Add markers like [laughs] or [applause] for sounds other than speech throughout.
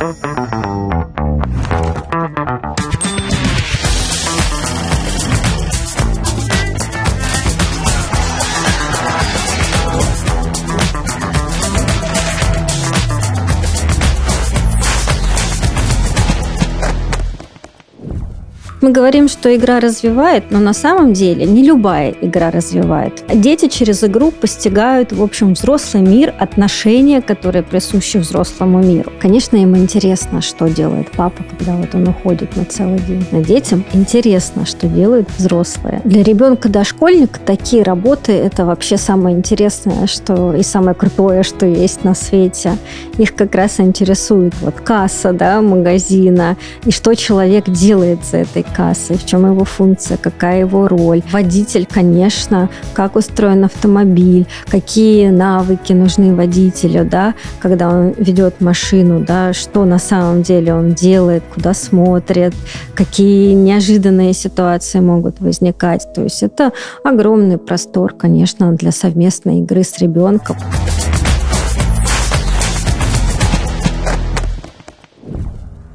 Música Мы говорим, что игра развивает, но на самом деле не любая игра развивает. Дети через игру постигают, в общем, взрослый мир, отношения, которые присущи взрослому миру. Конечно, им интересно, что делает папа, когда вот он уходит на целый день. Но детям интересно, что делают взрослые. Для ребенка-дошкольника такие работы – это вообще самое интересное, что и самое крутое, что есть на свете. Их как раз интересует вот касса да, магазина и что человек делает за этой кассы, в чем его функция, какая его роль. Водитель, конечно, как устроен автомобиль, какие навыки нужны водителю, да, когда он ведет машину, да, что на самом деле он делает, куда смотрит, какие неожиданные ситуации могут возникать. То есть это огромный простор, конечно, для совместной игры с ребенком.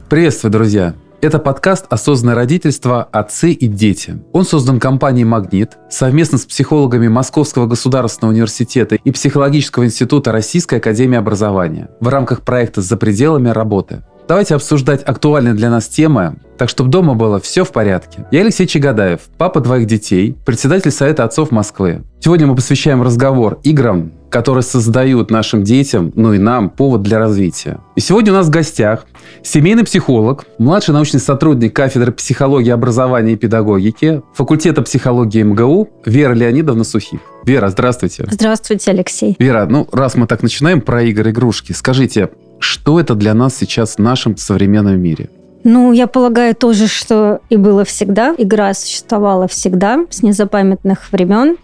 Приветствую, друзья! Это подкаст «Осознанное родительство. Отцы и дети». Он создан компанией «Магнит» совместно с психологами Московского государственного университета и Психологического института Российской академии образования в рамках проекта «За пределами работы». Давайте обсуждать актуальные для нас темы, так чтобы дома было все в порядке. Я Алексей Чагадаев, папа двоих детей, председатель Совета отцов Москвы. Сегодня мы посвящаем разговор играм, которые создают нашим детям, ну и нам, повод для развития. И сегодня у нас в гостях семейный психолог, младший научный сотрудник кафедры психологии, образования и педагогики, факультета психологии МГУ Вера Леонидовна Сухих. Вера, здравствуйте. Здравствуйте, Алексей. Вера, ну раз мы так начинаем про игры, игрушки, скажите, что это для нас сейчас в нашем современном мире? Ну, я полагаю тоже, что и было всегда. Игра существовала всегда, с незапамятных времен.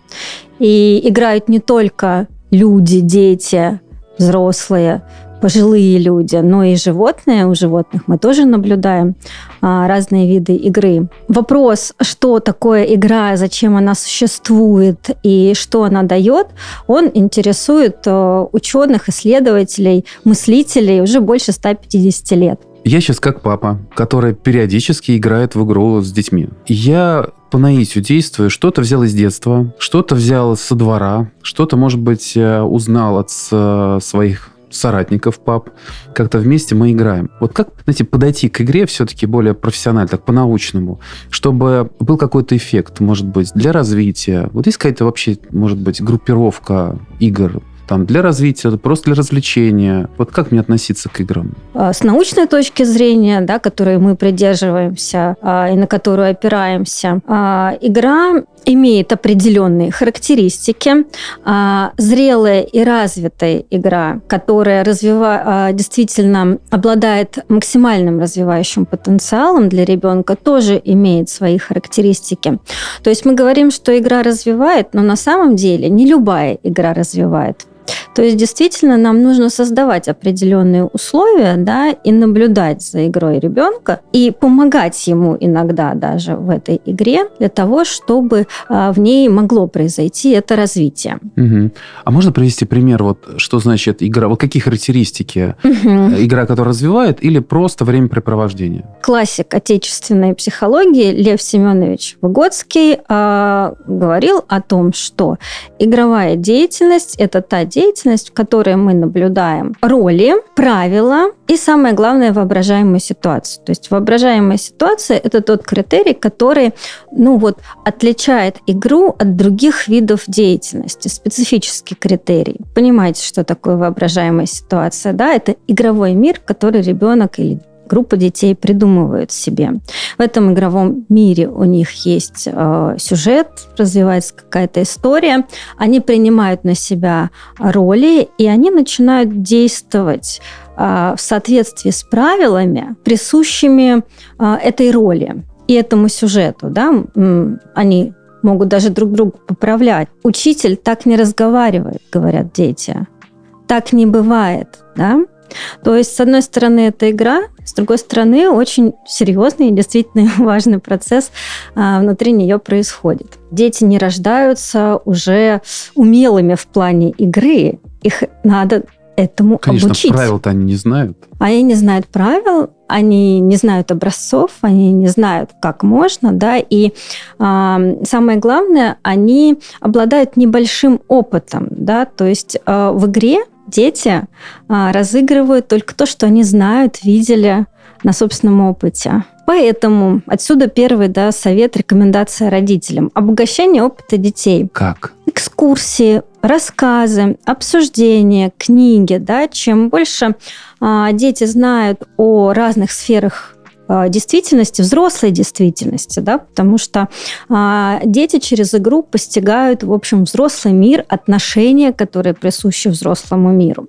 И играют не только люди, дети, взрослые, пожилые люди, но и животные. У животных мы тоже наблюдаем а, разные виды игры. Вопрос, что такое игра, зачем она существует и что она дает, он интересует а, ученых, исследователей, мыслителей уже больше 150 лет. Я сейчас как папа, который периодически играет в игру с детьми. Я по наитию действую, что-то взял из детства, что-то взял со двора, что-то, может быть, э, узнал от э, своих соратников пап, как-то вместе мы играем. Вот как, знаете, подойти к игре все-таки более профессионально, так по-научному, чтобы был какой-то эффект, может быть, для развития. Вот есть какая-то вообще, может быть, группировка игр там для развития, просто для развлечения. Вот как мне относиться к играм? А, с научной точки зрения, да, которой мы придерживаемся а, и на которую опираемся, а, игра имеет определенные характеристики. Зрелая и развитая игра, которая развива... действительно обладает максимальным развивающим потенциалом для ребенка, тоже имеет свои характеристики. То есть мы говорим, что игра развивает, но на самом деле не любая игра развивает. То есть действительно нам нужно создавать определенные условия да, и наблюдать за игрой ребенка и помогать ему иногда даже в этой игре для того, чтобы а, в ней могло произойти это развитие. Угу. А можно привести пример, вот что значит игра, вот какие характеристики угу. игра, которая развивает, или просто времяпрепровождение? Классик отечественной психологии Лев Семенович Выгодский э, говорил о том, что игровая деятельность – это та деятельность, в которой мы наблюдаем роли, правила и, самое главное, воображаемую ситуацию. То есть воображаемая ситуация – это тот критерий, который ну, вот, отличает игру от других видов деятельности, специфический критерий. Понимаете, что такое воображаемая ситуация? Да? Это игровой мир, который ребенок или группа детей придумывают себе. В этом игровом мире у них есть э, сюжет, развивается какая-то история, они принимают на себя роли, и они начинают действовать э, в соответствии с правилами, присущими э, этой роли и этому сюжету. Да? Они могут даже друг друга поправлять. Учитель так не разговаривает, говорят дети. Так не бывает. Да? То есть, с одной стороны, это игра, с другой стороны, очень серьезный и действительно [laughs] важный процесс а, внутри нее происходит. Дети не рождаются уже умелыми в плане игры. Их надо этому Конечно, обучить. правил-то они не знают. Они не знают правил, они не знают образцов, они не знают, как можно, да, и э, самое главное, они обладают небольшим опытом, да, то есть э, в игре дети э, разыгрывают только то, что они знают, видели на собственном опыте. Поэтому отсюда первый да, совет, рекомендация родителям. Обогащение опыта детей. Как? Экскурсии, рассказы, обсуждения, книги. Да, чем больше а, дети знают о разных сферах а, действительности, взрослой действительности, да, потому что а, дети через игру постигают, в общем, взрослый мир, отношения, которые присущи взрослому миру.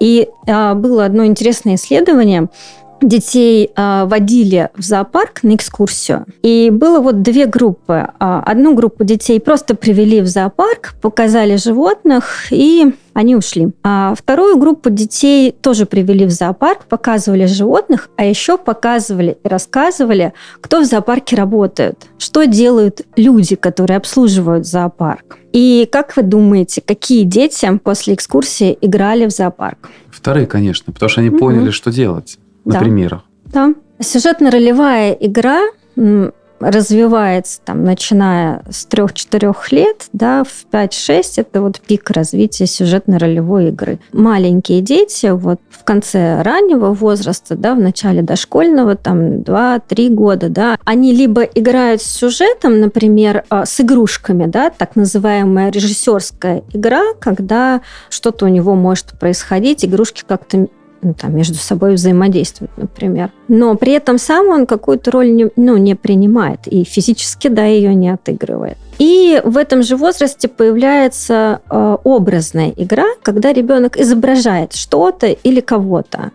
И а, было одно интересное исследование, детей э, водили в зоопарк на экскурсию. И было вот две группы. Одну группу детей просто привели в зоопарк, показали животных, и они ушли. А вторую группу детей тоже привели в зоопарк, показывали животных, а еще показывали и рассказывали, кто в зоопарке работает, что делают люди, которые обслуживают зоопарк. И как вы думаете, какие дети после экскурсии играли в зоопарк? Вторые, конечно, потому что они mm-hmm. поняли, что делать на да. примерах. Да. Сюжетно-ролевая игра развивается там, начиная с 3-4 лет, да, в 5-6 это вот пик развития сюжетно-ролевой игры. Маленькие дети вот в конце раннего возраста, да, в начале дошкольного, там 2-3 года, да, они либо играют с сюжетом, например, а, с игрушками, да, так называемая режиссерская игра, когда что-то у него может происходить, игрушки как-то ну, там, между собой взаимодействуют, например. Но при этом сам он какую-то роль не, ну, не принимает и физически да, ее не отыгрывает. И в этом же возрасте появляется э, образная игра, когда ребенок изображает что-то или кого-то,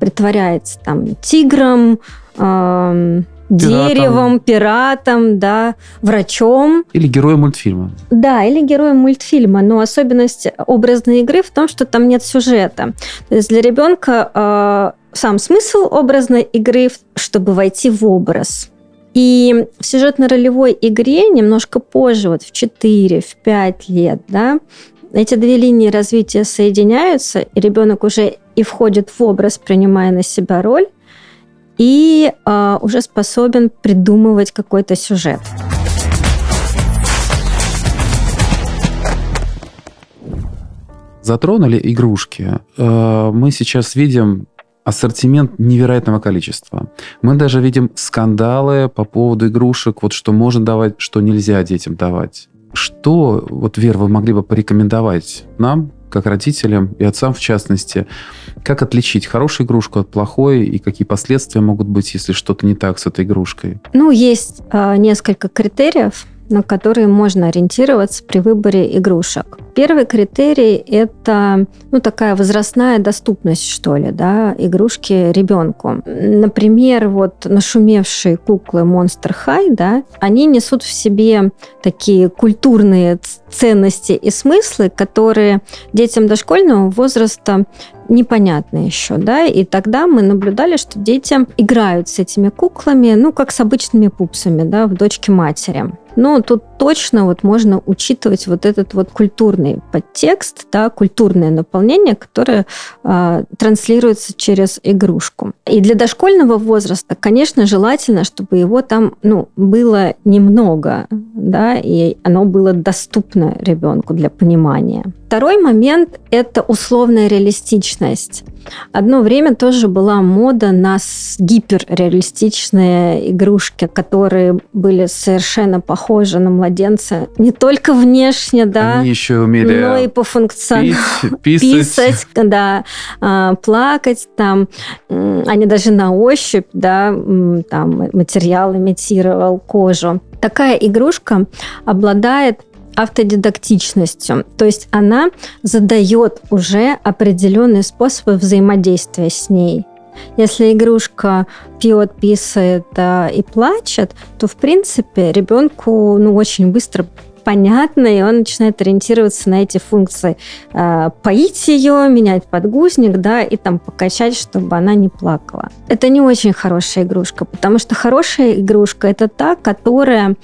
притворяется там тигром, э, деревом, пиратом, да, врачом. Или героем мультфильма. Да, или героем мультфильма. Но особенность образной игры в том, что там нет сюжета. То есть для ребенка э, сам смысл образной игры, чтобы войти в образ. И в сюжетно-ролевой игре немножко позже, вот в 4, в 5 лет, да, эти две линии развития соединяются, и ребенок уже и входит в образ, принимая на себя роль, и э, уже способен придумывать какой-то сюжет. Затронули игрушки. Э, мы сейчас видим ассортимент невероятного количества. Мы даже видим скандалы по поводу игрушек, вот что можно давать, что нельзя детям давать. Что, вот, Вера, вы могли бы порекомендовать нам, как родителям и отцам в частности, как отличить хорошую игрушку от плохой и какие последствия могут быть, если что-то не так с этой игрушкой? Ну, есть э, несколько критериев, на которые можно ориентироваться при выборе игрушек. Первый критерий – это ну, такая возрастная доступность, что ли, да, игрушки ребенку. Например, вот нашумевшие куклы Monster High, да, они несут в себе такие культурные ценности и смыслы, которые детям дошкольного возраста непонятно еще, да, и тогда мы наблюдали, что дети играют с этими куклами, ну, как с обычными пупсами, да, в дочке матери. Но тут точно вот можно учитывать вот этот вот культурный подтекст, да, культурное наполнение, которое э, транслируется через игрушку. И для дошкольного возраста, конечно, желательно, чтобы его там ну, было немного, да, и оно было доступно ребенку для понимания. Второй момент – это условная реалистичность. Одно время тоже была мода на гиперреалистичные игрушки, которые были совершенно похожи на младенца. Не только внешне, да, Они еще умели но и по функционалу. [laughs] Писать. писать, да, а, плакать там. Они даже на ощупь, да, там материал имитировал кожу. Такая игрушка обладает автодидактичностью. То есть она задает уже определенные способы взаимодействия с ней. Если игрушка пьет, писает да, и плачет, то, в принципе, ребенку ну, очень быстро понятно, и он начинает ориентироваться на эти функции. Э, поить ее, менять подгузник, да, и там покачать, чтобы она не плакала. Это не очень хорошая игрушка, потому что хорошая игрушка – это та, которая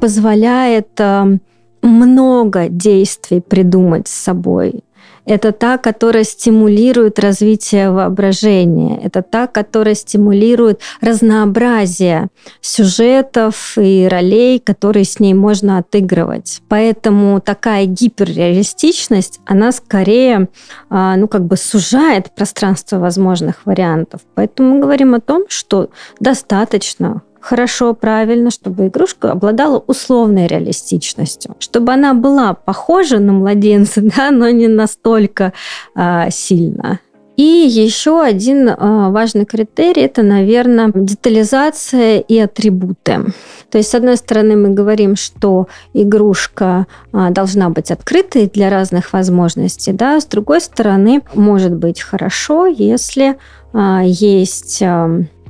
позволяет э, много действий придумать с собой. Это та, которая стимулирует развитие воображения. Это та, которая стимулирует разнообразие сюжетов и ролей, которые с ней можно отыгрывать. Поэтому такая гиперреалистичность, она скорее а, ну, как бы сужает пространство возможных вариантов. Поэтому мы говорим о том, что достаточно хорошо, правильно, чтобы игрушка обладала условной реалистичностью, чтобы она была похожа на младенца, [laughs] да, но не настолько а, сильно. И еще один а, важный критерий – это, наверное, детализация и атрибуты. То есть, с одной стороны, мы говорим, что игрушка а, должна быть открытой для разных возможностей, да, с другой стороны, может быть хорошо, если а, есть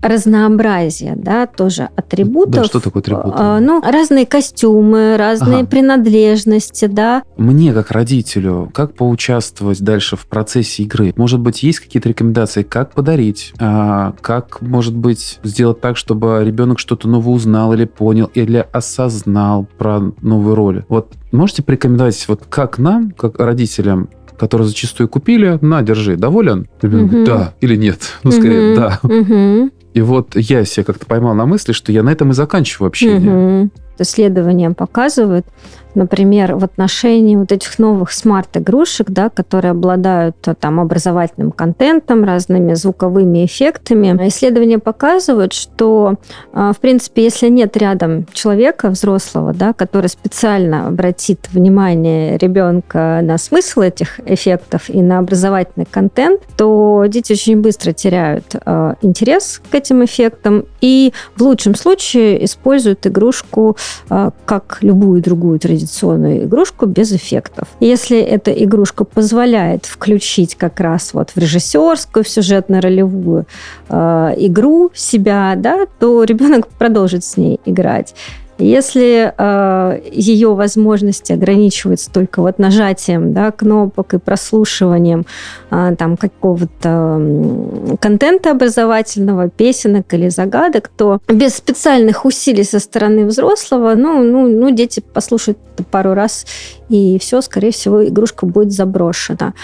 разнообразие, да, тоже атрибутов. Да, что такое атрибуты? А, ну, разные костюмы, разные ага. принадлежности, да. Мне, как родителю, как поучаствовать дальше в процессе игры? Может быть, есть какие-то рекомендации, как подарить? А, как, может быть, сделать так, чтобы ребенок что-то новое узнал или понял, или осознал про новую роль? Вот можете порекомендовать, вот как нам, как родителям, которые зачастую купили, на, держи, доволен? Ребенок угу. да или нет? Ну, скорее, угу. да. Угу. И вот я себя как-то поймал на мысли, что я на этом и заканчиваю общение. Угу. Исследования показывают, например, в отношении вот этих новых смарт-игрушек, да, которые обладают э, там образовательным контентом, разными звуковыми эффектами. Исследования показывают, что, э, в принципе, если нет рядом человека взрослого, да, который специально обратит внимание ребенка на смысл этих эффектов и на образовательный контент, то дети очень быстро теряют э, интерес к этим эффектам и в лучшем случае используют игрушку как любую другую традиционную традиционную игрушку без эффектов. Если эта игрушка позволяет включить как раз вот в режиссерскую, в сюжетно-ролевую э, игру себя, да, то ребенок продолжит с ней играть. Если э, ее возможности ограничиваются только вот нажатием да, кнопок и прослушиванием э, там какого-то контента образовательного, песенок или загадок, то без специальных усилий со стороны взрослого, ну, ну, ну дети послушают пару раз, и все, скорее всего, игрушка будет заброшена.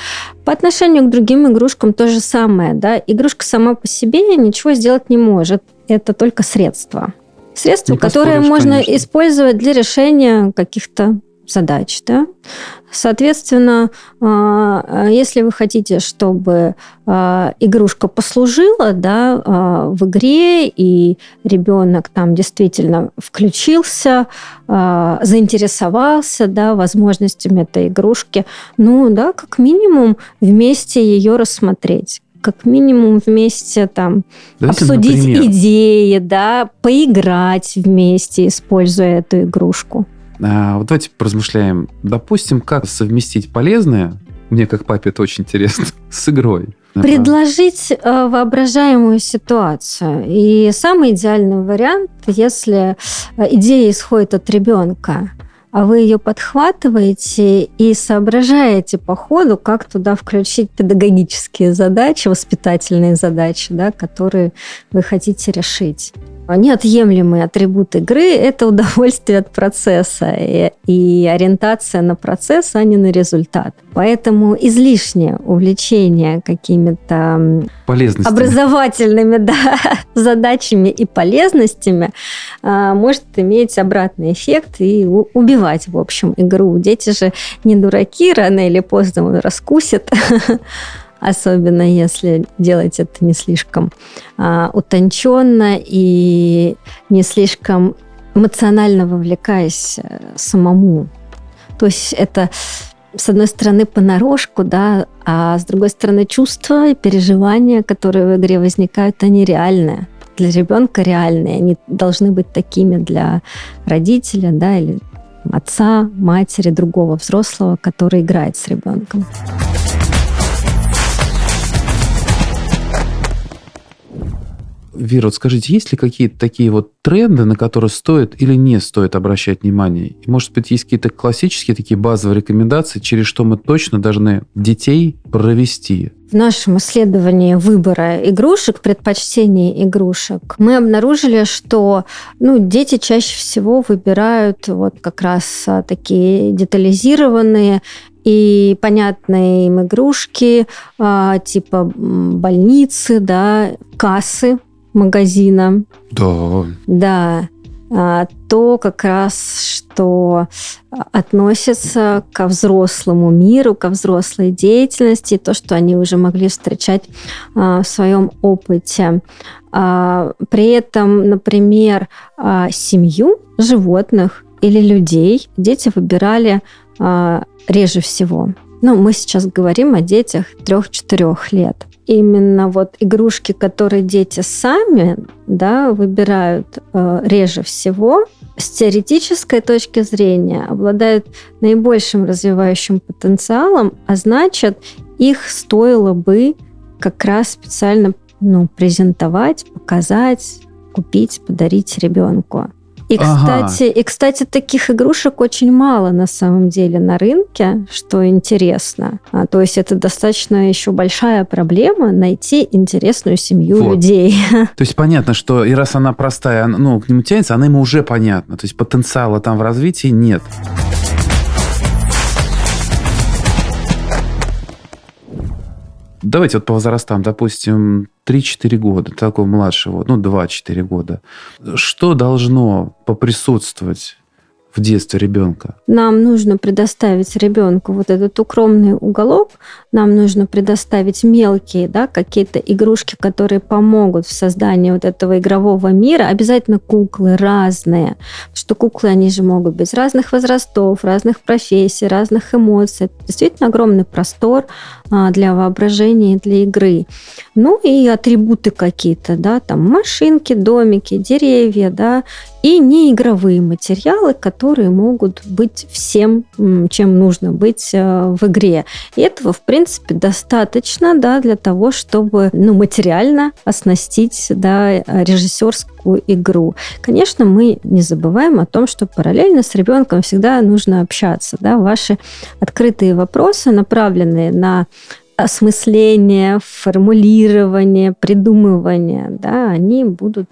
По отношению к другим игрушкам то же самое. Да? Игрушка сама по себе ничего сделать не может. Это только средство средства, которые можно конечно. использовать для решения каких-то задач. Да? Соответственно, а, если вы хотите, чтобы а, игрушка послужила да, а, в игре, и ребенок там действительно включился, заинтересовался да, возможностями этой игрушки, ну да, как минимум вместе ее рассмотреть как минимум вместе там Давайте обсудить например. идеи, да, поиграть вместе, используя эту игрушку. А, вот давайте поразмышляем. Допустим, как совместить полезное, мне как папе это очень интересно, [laughs] с игрой. Предложить э, воображаемую ситуацию. И самый идеальный вариант, если э, идея исходит от ребенка а вы ее подхватываете и соображаете по ходу, как туда включить педагогические задачи, воспитательные задачи, да, которые вы хотите решить неотъемлемый атрибут игры – это удовольствие от процесса и, и ориентация на процесс, а не на результат. Поэтому излишнее увлечение какими-то образовательными [laughs] да, задачами и полезностями а, может иметь обратный эффект и убивать, в общем, игру. Дети же не дураки, рано или поздно он раскусит [laughs] особенно если делать это не слишком а, утонченно и не слишком эмоционально вовлекаясь э, самому. То есть это с одной стороны, понарошку, да, а с другой стороны, чувства и переживания, которые в игре возникают, они реальные. Для ребенка реальные. Они должны быть такими для родителя, да, или отца, матери, другого взрослого, который играет с ребенком. Вера, вот скажите, есть ли какие-то такие вот тренды, на которые стоит или не стоит обращать внимание? И, может быть, есть какие-то классические такие базовые рекомендации, через что мы точно должны детей провести? В нашем исследовании выбора игрушек, предпочтений игрушек, мы обнаружили, что ну, дети чаще всего выбирают вот как раз а, такие детализированные и понятные им игрушки, а, типа больницы, да, кассы магазина. Да. Да. А, то как раз, что относится ко взрослому миру, ко взрослой деятельности, то, что они уже могли встречать а, в своем опыте. А, при этом, например, семью животных или людей дети выбирали реже всего. Ну, мы сейчас говорим о детях 3-4 лет именно вот игрушки, которые дети сами да, выбирают э, реже всего, с теоретической точки зрения обладают наибольшим развивающим потенциалом, а значит, их стоило бы как раз специально ну, презентовать, показать, купить, подарить ребенку. И, кстати, ага. и, кстати, таких игрушек очень мало на самом деле на рынке, что интересно. А, то есть это достаточно еще большая проблема найти интересную семью вот. людей. [laughs] То есть понятно, что и раз она простая, ну, к нему тянется, она ему уже понятна. То есть потенциала там в развитии нет. Давайте вот по возрастам, допустим, 3-4 года, такого младшего, ну, 2-4 года. Что должно поприсутствовать в детстве ребенка? Нам нужно предоставить ребенку вот этот укромный уголок, нам нужно предоставить мелкие, да, какие-то игрушки, которые помогут в создании вот этого игрового мира. Обязательно куклы разные, потому что куклы, они же могут быть разных возрастов, разных профессий, разных эмоций. Это действительно огромный простор а, для воображения для игры. Ну и атрибуты какие-то, да, там машинки, домики, деревья, да, и неигровые материалы, которые могут быть всем, чем нужно быть э, в игре. И этого, в принципе, достаточно да, для того, чтобы ну, материально оснастить да, режиссерскую игру. Конечно, мы не забываем о том, что параллельно с ребенком всегда нужно общаться. Да? Ваши открытые вопросы, направленные на осмысление, формулирование, придумывание, да, они будут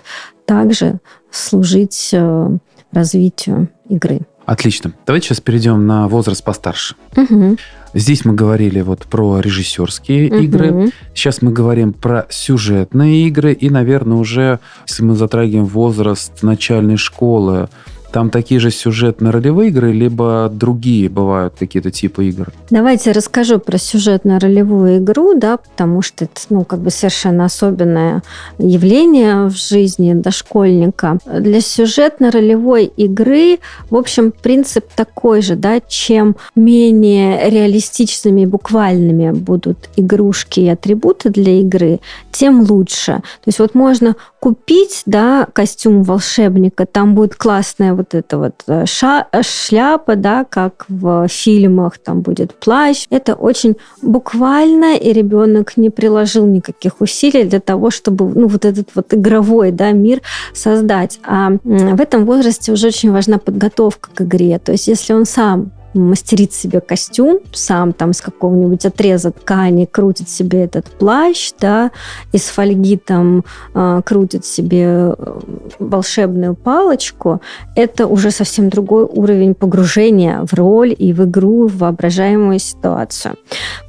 также служить э, развитию игры. Отлично. Давайте сейчас перейдем на возраст постарше. Угу. Здесь мы говорили вот про режиссерские угу. игры. Сейчас мы говорим про сюжетные игры. И, наверное, уже, если мы затрагиваем возраст начальной школы, там такие же сюжетно-ролевые игры, либо другие бывают какие-то типы игр? Давайте расскажу про сюжетно-ролевую игру, да, потому что это, ну, как бы совершенно особенное явление в жизни дошкольника. Для сюжетно-ролевой игры, в общем, принцип такой же, да, чем менее реалистичными и буквальными будут игрушки и атрибуты для игры, тем лучше. То есть вот можно купить, да, костюм волшебника, там будет классная вот эта вот э, ша шляпа, да, как в фильмах, там будет плащ. Это очень буквально, и ребенок не приложил никаких усилий для того, чтобы, ну, вот этот вот игровой, да, мир создать. А в этом возрасте уже очень важна подготовка к игре. То есть, если он сам мастерит себе костюм, сам там с какого-нибудь отреза ткани крутит себе этот плащ, да, из фольги там э, крутит себе э, волшебную палочку, это уже совсем другой уровень погружения в роль и в игру, в воображаемую ситуацию.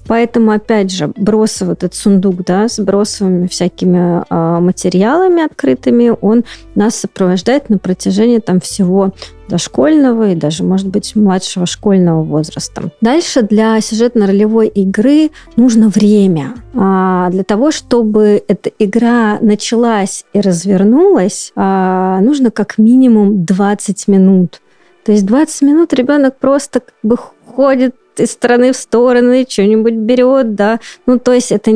Поэтому, опять же, бросовый этот сундук, да, с бросовыми всякими э, материалами открытыми, он нас сопровождает на протяжении там всего дошкольного и даже, может быть, младшего школьного возраста. Дальше для сюжетно-ролевой игры нужно время. А для того, чтобы эта игра началась и развернулась, а, нужно как минимум 20 минут. То есть 20 минут ребенок просто как бы ходит из стороны в сторону, что-нибудь берет, да. Ну, то есть это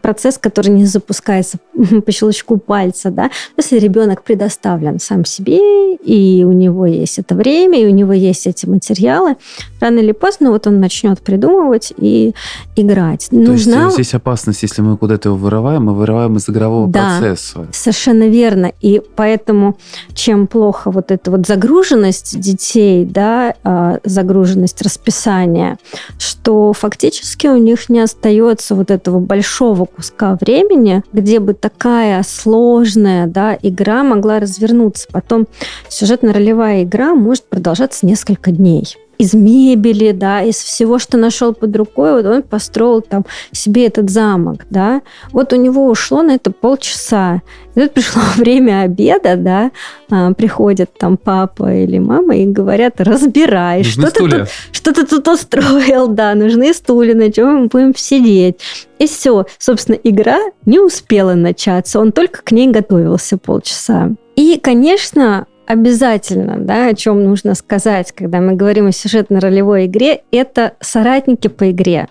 процесс, который не запускается [laughs] по щелчку пальца, да, если ребенок предоставлен сам себе, и у него есть это время, и у него есть эти материалы, рано или поздно вот он начнет придумывать и играть. То Нужна... есть здесь опасность, если мы куда-то его вырываем, мы вырываем из игрового да, процесса. совершенно верно. И поэтому чем плохо вот эта вот загруженность детей, да, а, загруженность расписания, что фактически у них не остается вот этого большого большого куска времени, где бы такая сложная да, игра могла развернуться. Потом сюжетно-ролевая игра может продолжаться несколько дней. Из мебели, да, из всего, что нашел под рукой, вот он построил там себе этот замок, да. Вот у него ушло на это полчаса. И тут пришло [laughs] время обеда, да, а, приходят там папа или мама и говорят, разбирай, что ты, тут, что ты тут устроил, да, нужны стулья, на чем мы будем сидеть. И все, собственно, игра не успела начаться, он только к ней готовился полчаса. И, конечно, обязательно, да, о чем нужно сказать, когда мы говорим о сюжетно-ролевой игре, это соратники по игре.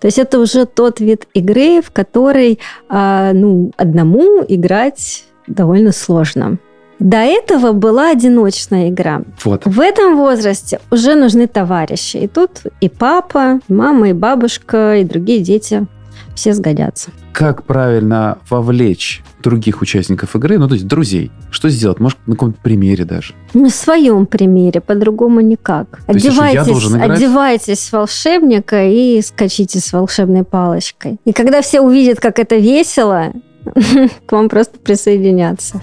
То есть это уже тот вид игры, в которой а, ну, одному играть довольно сложно. До этого была одиночная игра. Вот. В этом возрасте уже нужны товарищи. И тут и папа, и мама, и бабушка, и другие дети все сгодятся. Как правильно вовлечь других участников игры, ну, то есть друзей? Что сделать? Может, на каком-то примере даже? На своем примере, по-другому никак. То одевайтесь, одевайтесь волшебника и скачите с волшебной палочкой. И когда все увидят, как это весело, [laughs] к вам просто присоединятся.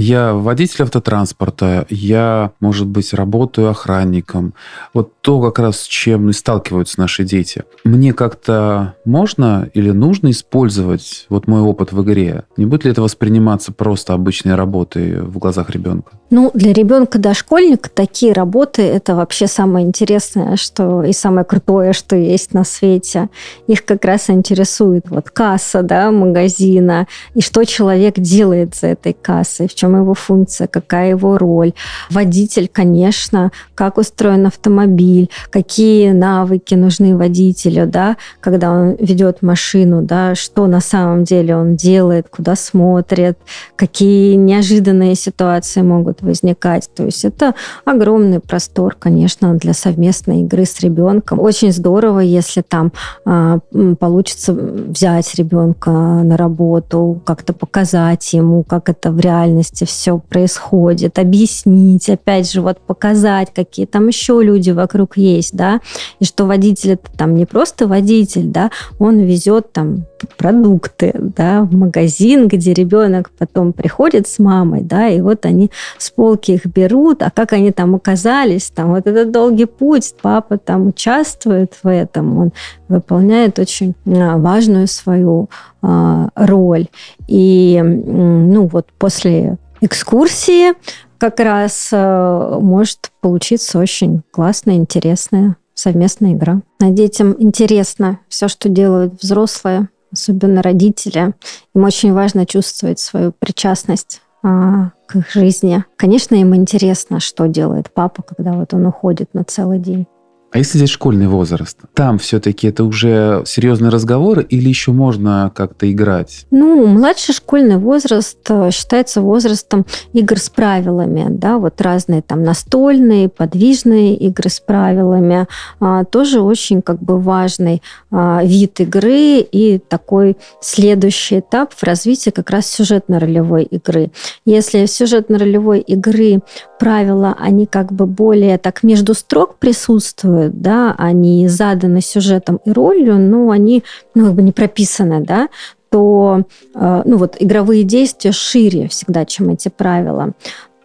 Я водитель автотранспорта, я, может быть, работаю охранником. Вот то как раз с чем и сталкиваются наши дети. Мне как-то можно или нужно использовать вот мой опыт в игре? Не будет ли это восприниматься просто обычной работой в глазах ребенка? Ну, для ребенка дошкольника такие работы – это вообще самое интересное, что и самое крутое, что есть на свете. Их как раз интересует вот касса, да, магазина, и что человек делает за этой кассой, в чем его функция, какая его роль. Водитель, конечно, как устроен автомобиль, какие навыки нужны водителю, да, когда он ведет машину, да, что на самом деле он делает, куда смотрит, какие неожиданные ситуации могут могут возникать. То есть это огромный простор, конечно, для совместной игры с ребенком. Очень здорово, если там а, получится взять ребенка на работу, как-то показать ему, как это в реальности все происходит, объяснить, опять же, вот показать, какие там еще люди вокруг есть, да, и что водитель это там не просто водитель, да, он везет там продукты, да, в магазин, где ребенок потом приходит с мамой, да, и вот они с полки их берут, а как они там оказались, там вот этот долгий путь, папа там участвует в этом, он выполняет очень а, важную свою а, роль. И, ну, вот после экскурсии как раз а, может получиться очень классная, интересная совместная игра. А детям интересно все, что делают взрослые, особенно родители. Им очень важно чувствовать свою причастность а, к их жизни. Конечно, им интересно, что делает папа, когда вот он уходит на целый день. А если здесь школьный возраст? Там все-таки это уже серьезные разговоры или еще можно как-то играть? Ну, младший школьный возраст э, считается возрастом игр с правилами, да, вот разные там настольные, подвижные игры с правилами, а, тоже очень как бы важный а, вид игры и такой следующий этап в развитии как раз сюжетно-ролевой игры. Если сюжетно-ролевой игры правила, они как бы более так между строк присутствуют, присутствуют, да, они заданы сюжетом и ролью, но они ну, как бы не прописаны, да, то э, ну вот игровые действия шире всегда, чем эти правила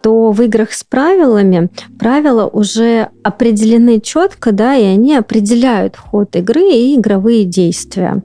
то в играх с правилами правила уже определены четко, да, и они определяют ход игры и игровые действия.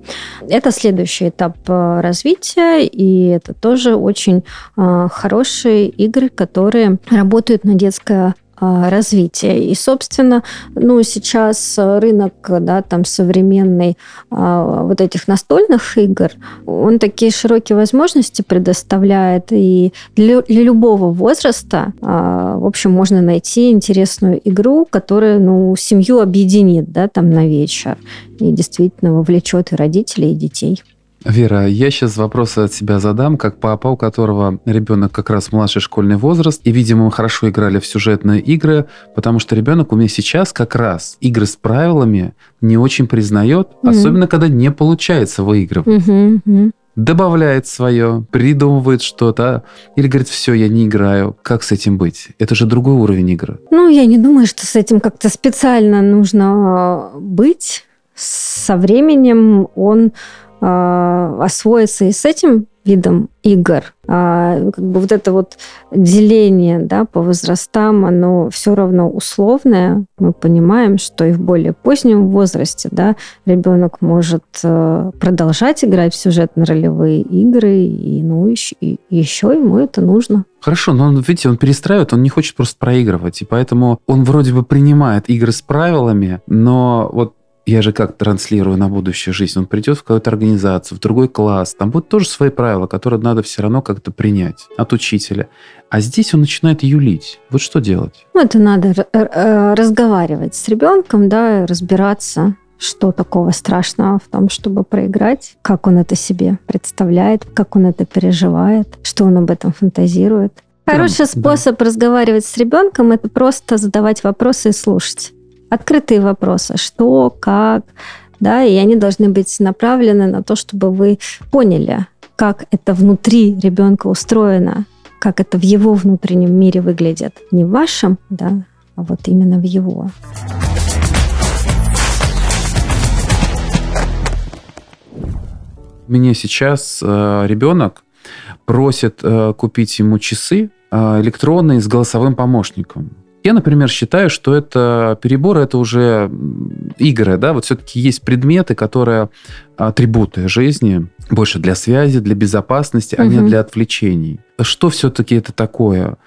Это следующий этап э, развития, и это тоже очень э, хорошие игры, которые работают на детское развития. И, собственно, ну, сейчас рынок да, там, современный а, вот этих настольных игр, он такие широкие возможности предоставляет. И для, для любого возраста, а, в общем, можно найти интересную игру, которая ну, семью объединит да, там, на вечер и действительно вовлечет и родителей, и детей. Вера, я сейчас вопросы от себя задам, как папа, у которого ребенок как раз младший школьный возраст, и, видимо, мы хорошо играли в сюжетные игры, потому что ребенок у меня сейчас как раз игры с правилами не очень признает, mm-hmm. особенно когда не получается выигрывать. Mm-hmm. Добавляет свое, придумывает что-то, или говорит, все, я не играю. Как с этим быть? Это же другой уровень игры. Ну, я не думаю, что с этим как-то специально нужно быть. Со временем он э, освоится и с этим видам игр. А, как бы вот это вот деление да, по возрастам, оно все равно условное. Мы понимаем, что и в более позднем возрасте да, ребенок может э, продолжать играть в сюжетно-ролевые игры, и, ну, еще, и еще ему это нужно. Хорошо, но он, видите, он перестраивает, он не хочет просто проигрывать, и поэтому он вроде бы принимает игры с правилами, но вот я же как транслирую на будущую жизнь. Он придет в какую-то организацию, в другой класс. Там будут тоже свои правила, которые надо все равно как-то принять от учителя. А здесь он начинает юлить. Вот что делать? Ну, это надо э, разговаривать с ребенком, да, разбираться, что такого страшного в том, чтобы проиграть, как он это себе представляет, как он это переживает, что он об этом фантазирует. Хороший способ да. разговаривать с ребенком это просто задавать вопросы и слушать открытые вопросы, что, как, да, и они должны быть направлены на то, чтобы вы поняли, как это внутри ребенка устроено, как это в его внутреннем мире выглядит. Не в вашем, да, а вот именно в его. Мне сейчас э, ребенок просит э, купить ему часы э, электронные с голосовым помощником. Я, например, считаю, что это перебор, это уже игры, да, вот все-таки есть предметы, которые атрибуты жизни, больше для связи, для безопасности, угу. а не для отвлечений. Что все-таки это такое?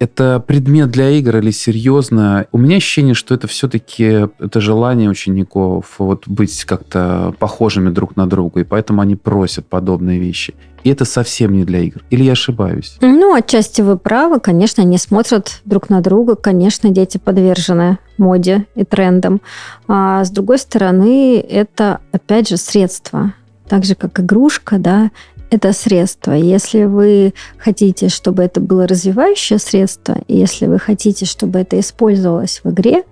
Это предмет для игр или серьезно? У меня ощущение, что это все-таки это желание учеников вот быть как-то похожими друг на друга, и поэтому они просят подобные вещи. И это совсем не для игр. Или я ошибаюсь? Ну, отчасти вы правы. Конечно, они смотрят друг на друга. Конечно, дети подвержены моде и трендам. А с другой стороны, это, опять же, средство так же, как игрушка, да, это средство. Если вы хотите, чтобы это было развивающее средство, если вы хотите, чтобы это использовалось в игре,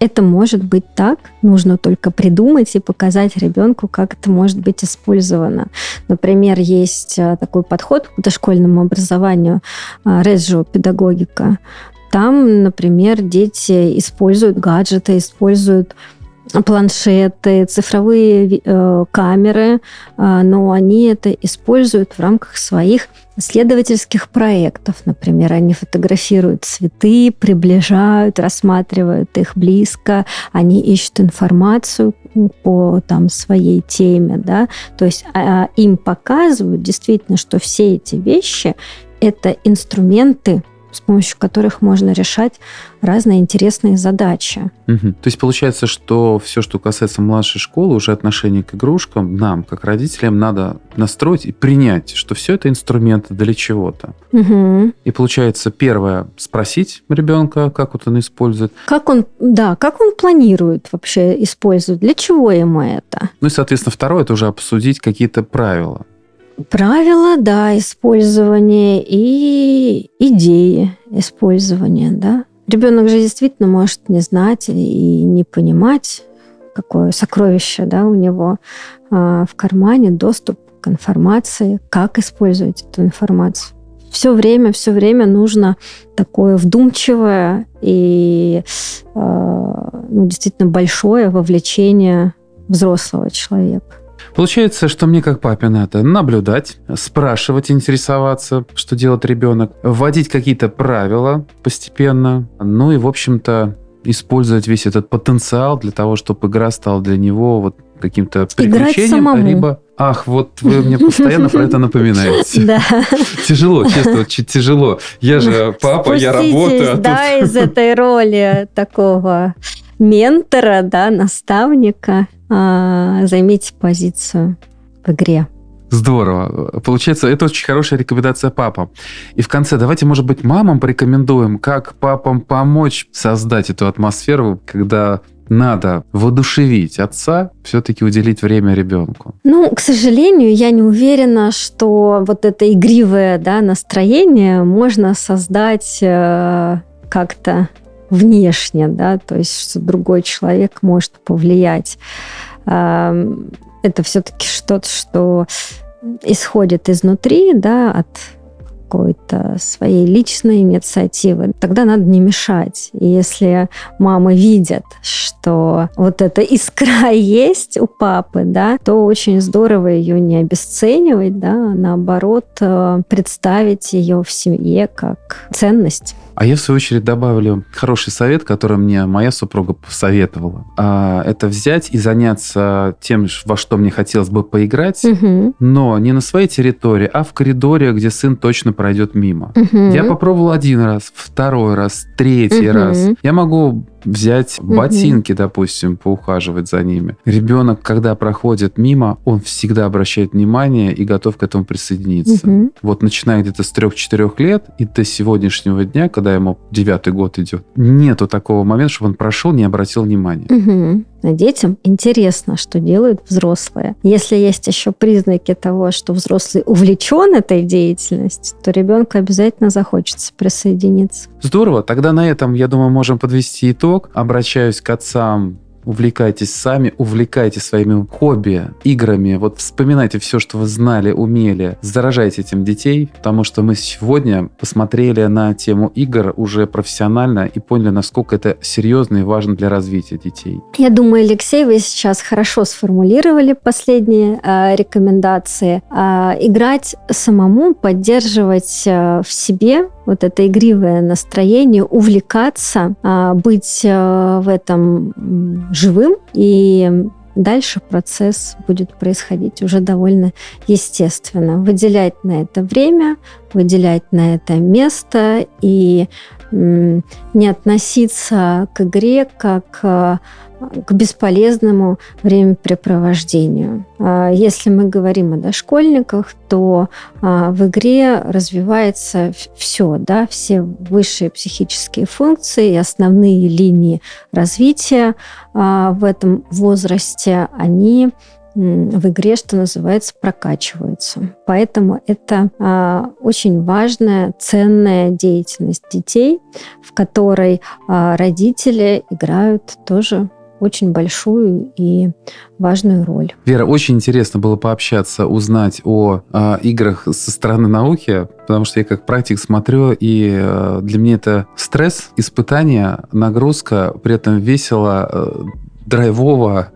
это может быть так. Нужно только придумать и показать ребенку, как это может быть использовано. Например, есть э, такой подход к дошкольному образованию, реджио педагогика. Там, например, дети используют гаджеты, используют планшеты, цифровые э, камеры, э, но они это используют в рамках своих исследовательских проектов. Например, они фотографируют цветы, приближают, рассматривают их близко, они ищут информацию по там, своей теме. Да? То есть а, им показывают действительно, что все эти вещи – это инструменты с помощью которых можно решать разные интересные задачи. Угу. То есть получается, что все, что касается младшей школы, уже отношение к игрушкам, нам, как родителям, надо настроить и принять, что все это инструменты для чего-то. Угу. И получается, первое, спросить ребенка, как вот он использует. Как он, да, как он планирует вообще использовать, для чего ему это? Ну и, соответственно, второе, это уже обсудить какие-то правила правила, да, использования и идеи использования, да. Ребенок же действительно может не знать и не понимать, какое сокровище, да, у него э, в кармане, доступ к информации, как использовать эту информацию. Все время, все время нужно такое вдумчивое и э, ну, действительно большое вовлечение взрослого человека. Получается, что мне как папе надо наблюдать, спрашивать, интересоваться, что делает ребенок, вводить какие-то правила постепенно, ну и, в общем-то, использовать весь этот потенциал для того, чтобы игра стала для него вот каким-то приключением, либо Ах, вот вы мне постоянно про это напоминаете. [laughs] Да. Тяжело, честно, очень тяжело. Я же папа, я работаю. А да, из этой роли такого ментора, да, наставника. А, займите позицию в игре. Здорово. Получается, это очень хорошая рекомендация папам. И в конце давайте, может быть, мамам порекомендуем, как папам помочь создать эту атмосферу, когда надо воодушевить отца, все-таки уделить время ребенку? Ну, к сожалению, я не уверена, что вот это игривое да, настроение можно создать э, как-то внешне, да, то есть что другой человек может повлиять. Это все-таки что-то, что исходит изнутри, да, от какой-то своей личной инициативы, тогда надо не мешать. И если мамы видят, что вот эта искра [laughs] есть у папы, да, то очень здорово ее не обесценивать, да, а наоборот э, представить ее в семье как ценность. А я, в свою очередь, добавлю хороший совет, который мне моя супруга посоветовала. А, это взять и заняться тем, во что мне хотелось бы поиграть, угу. но не на своей территории, а в коридоре, где сын точно пройдет мимо. Угу. Я попробовал один раз, второй раз, третий угу. раз. Я могу взять ботинки, допустим, поухаживать за ними. Ребенок, когда проходит мимо, он всегда обращает внимание и готов к этому присоединиться. Угу. Вот начиная где-то с 3-4 лет и до сегодняшнего дня, когда ему девятый год идет, нету такого момента, чтобы он прошел, не обратил внимания. Угу. Детям интересно, что делают взрослые. Если есть еще признаки того, что взрослый увлечен этой деятельностью, то ребенку обязательно захочется присоединиться. Здорово. Тогда на этом, я думаю, можем подвести итог. Обращаюсь к отцам увлекайтесь сами, увлекайтесь своими хобби, играми, вот вспоминайте все, что вы знали, умели, заражайте этим детей, потому что мы сегодня посмотрели на тему игр уже профессионально и поняли, насколько это серьезно и важно для развития детей. Я думаю, Алексей, вы сейчас хорошо сформулировали последние э, рекомендации. Э, играть самому, поддерживать э, в себе вот это игривое настроение, увлекаться, э, быть э, в этом живым, и дальше процесс будет происходить уже довольно естественно. Выделять на это время, выделять на это место и не относиться к игре как э, к бесполезному времяпрепровождению. А если мы говорим о дошкольниках, то а, в игре развивается все, да, все высшие психические функции и основные линии развития а, в этом возрасте, они в игре, что называется, прокачиваются. Поэтому это а, очень важная, ценная деятельность детей, в которой а, родители играют тоже очень большую и важную роль. Вера, очень интересно было пообщаться, узнать о э, играх со стороны науки, потому что я как практик смотрю, и э, для меня это стресс, испытание, нагрузка, при этом весело, э, драйвово,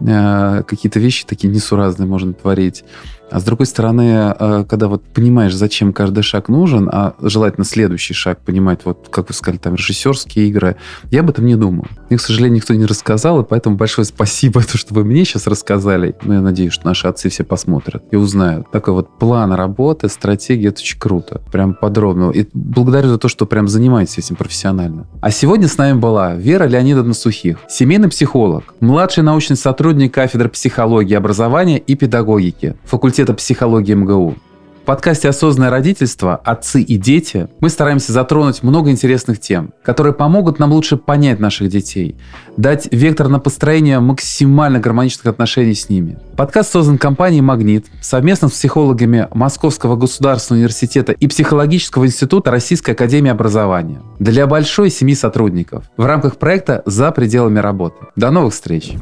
э, какие-то вещи такие несуразные можно творить. А с другой стороны, э, когда вот понимаешь, зачем каждый шаг нужен, а желательно следующий шаг понимать, вот как вы сказали, там режиссерские игры, я об этом не думал. Мне, к сожалению, никто не рассказал, и поэтому большое спасибо, [laughs] то, что вы мне сейчас рассказали. Но я надеюсь, что наши отцы все посмотрят и узнают. Такой вот план работы, стратегия, это очень круто. Прям подробно. И благодарю за то, что прям занимаетесь этим профессионально. А сегодня с нами была Вера Леонидовна Сухих, семейный психолог, младший научный сотрудник кафедры психологии, образования и педагогики, факультет факультета психологии МГУ. В подкасте «Осознанное родительство. Отцы и дети» мы стараемся затронуть много интересных тем, которые помогут нам лучше понять наших детей, дать вектор на построение максимально гармоничных отношений с ними. Подкаст создан компанией «Магнит» совместно с психологами Московского государственного университета и Психологического института Российской академии образования для большой семьи сотрудников в рамках проекта «За пределами работы». До новых встреч!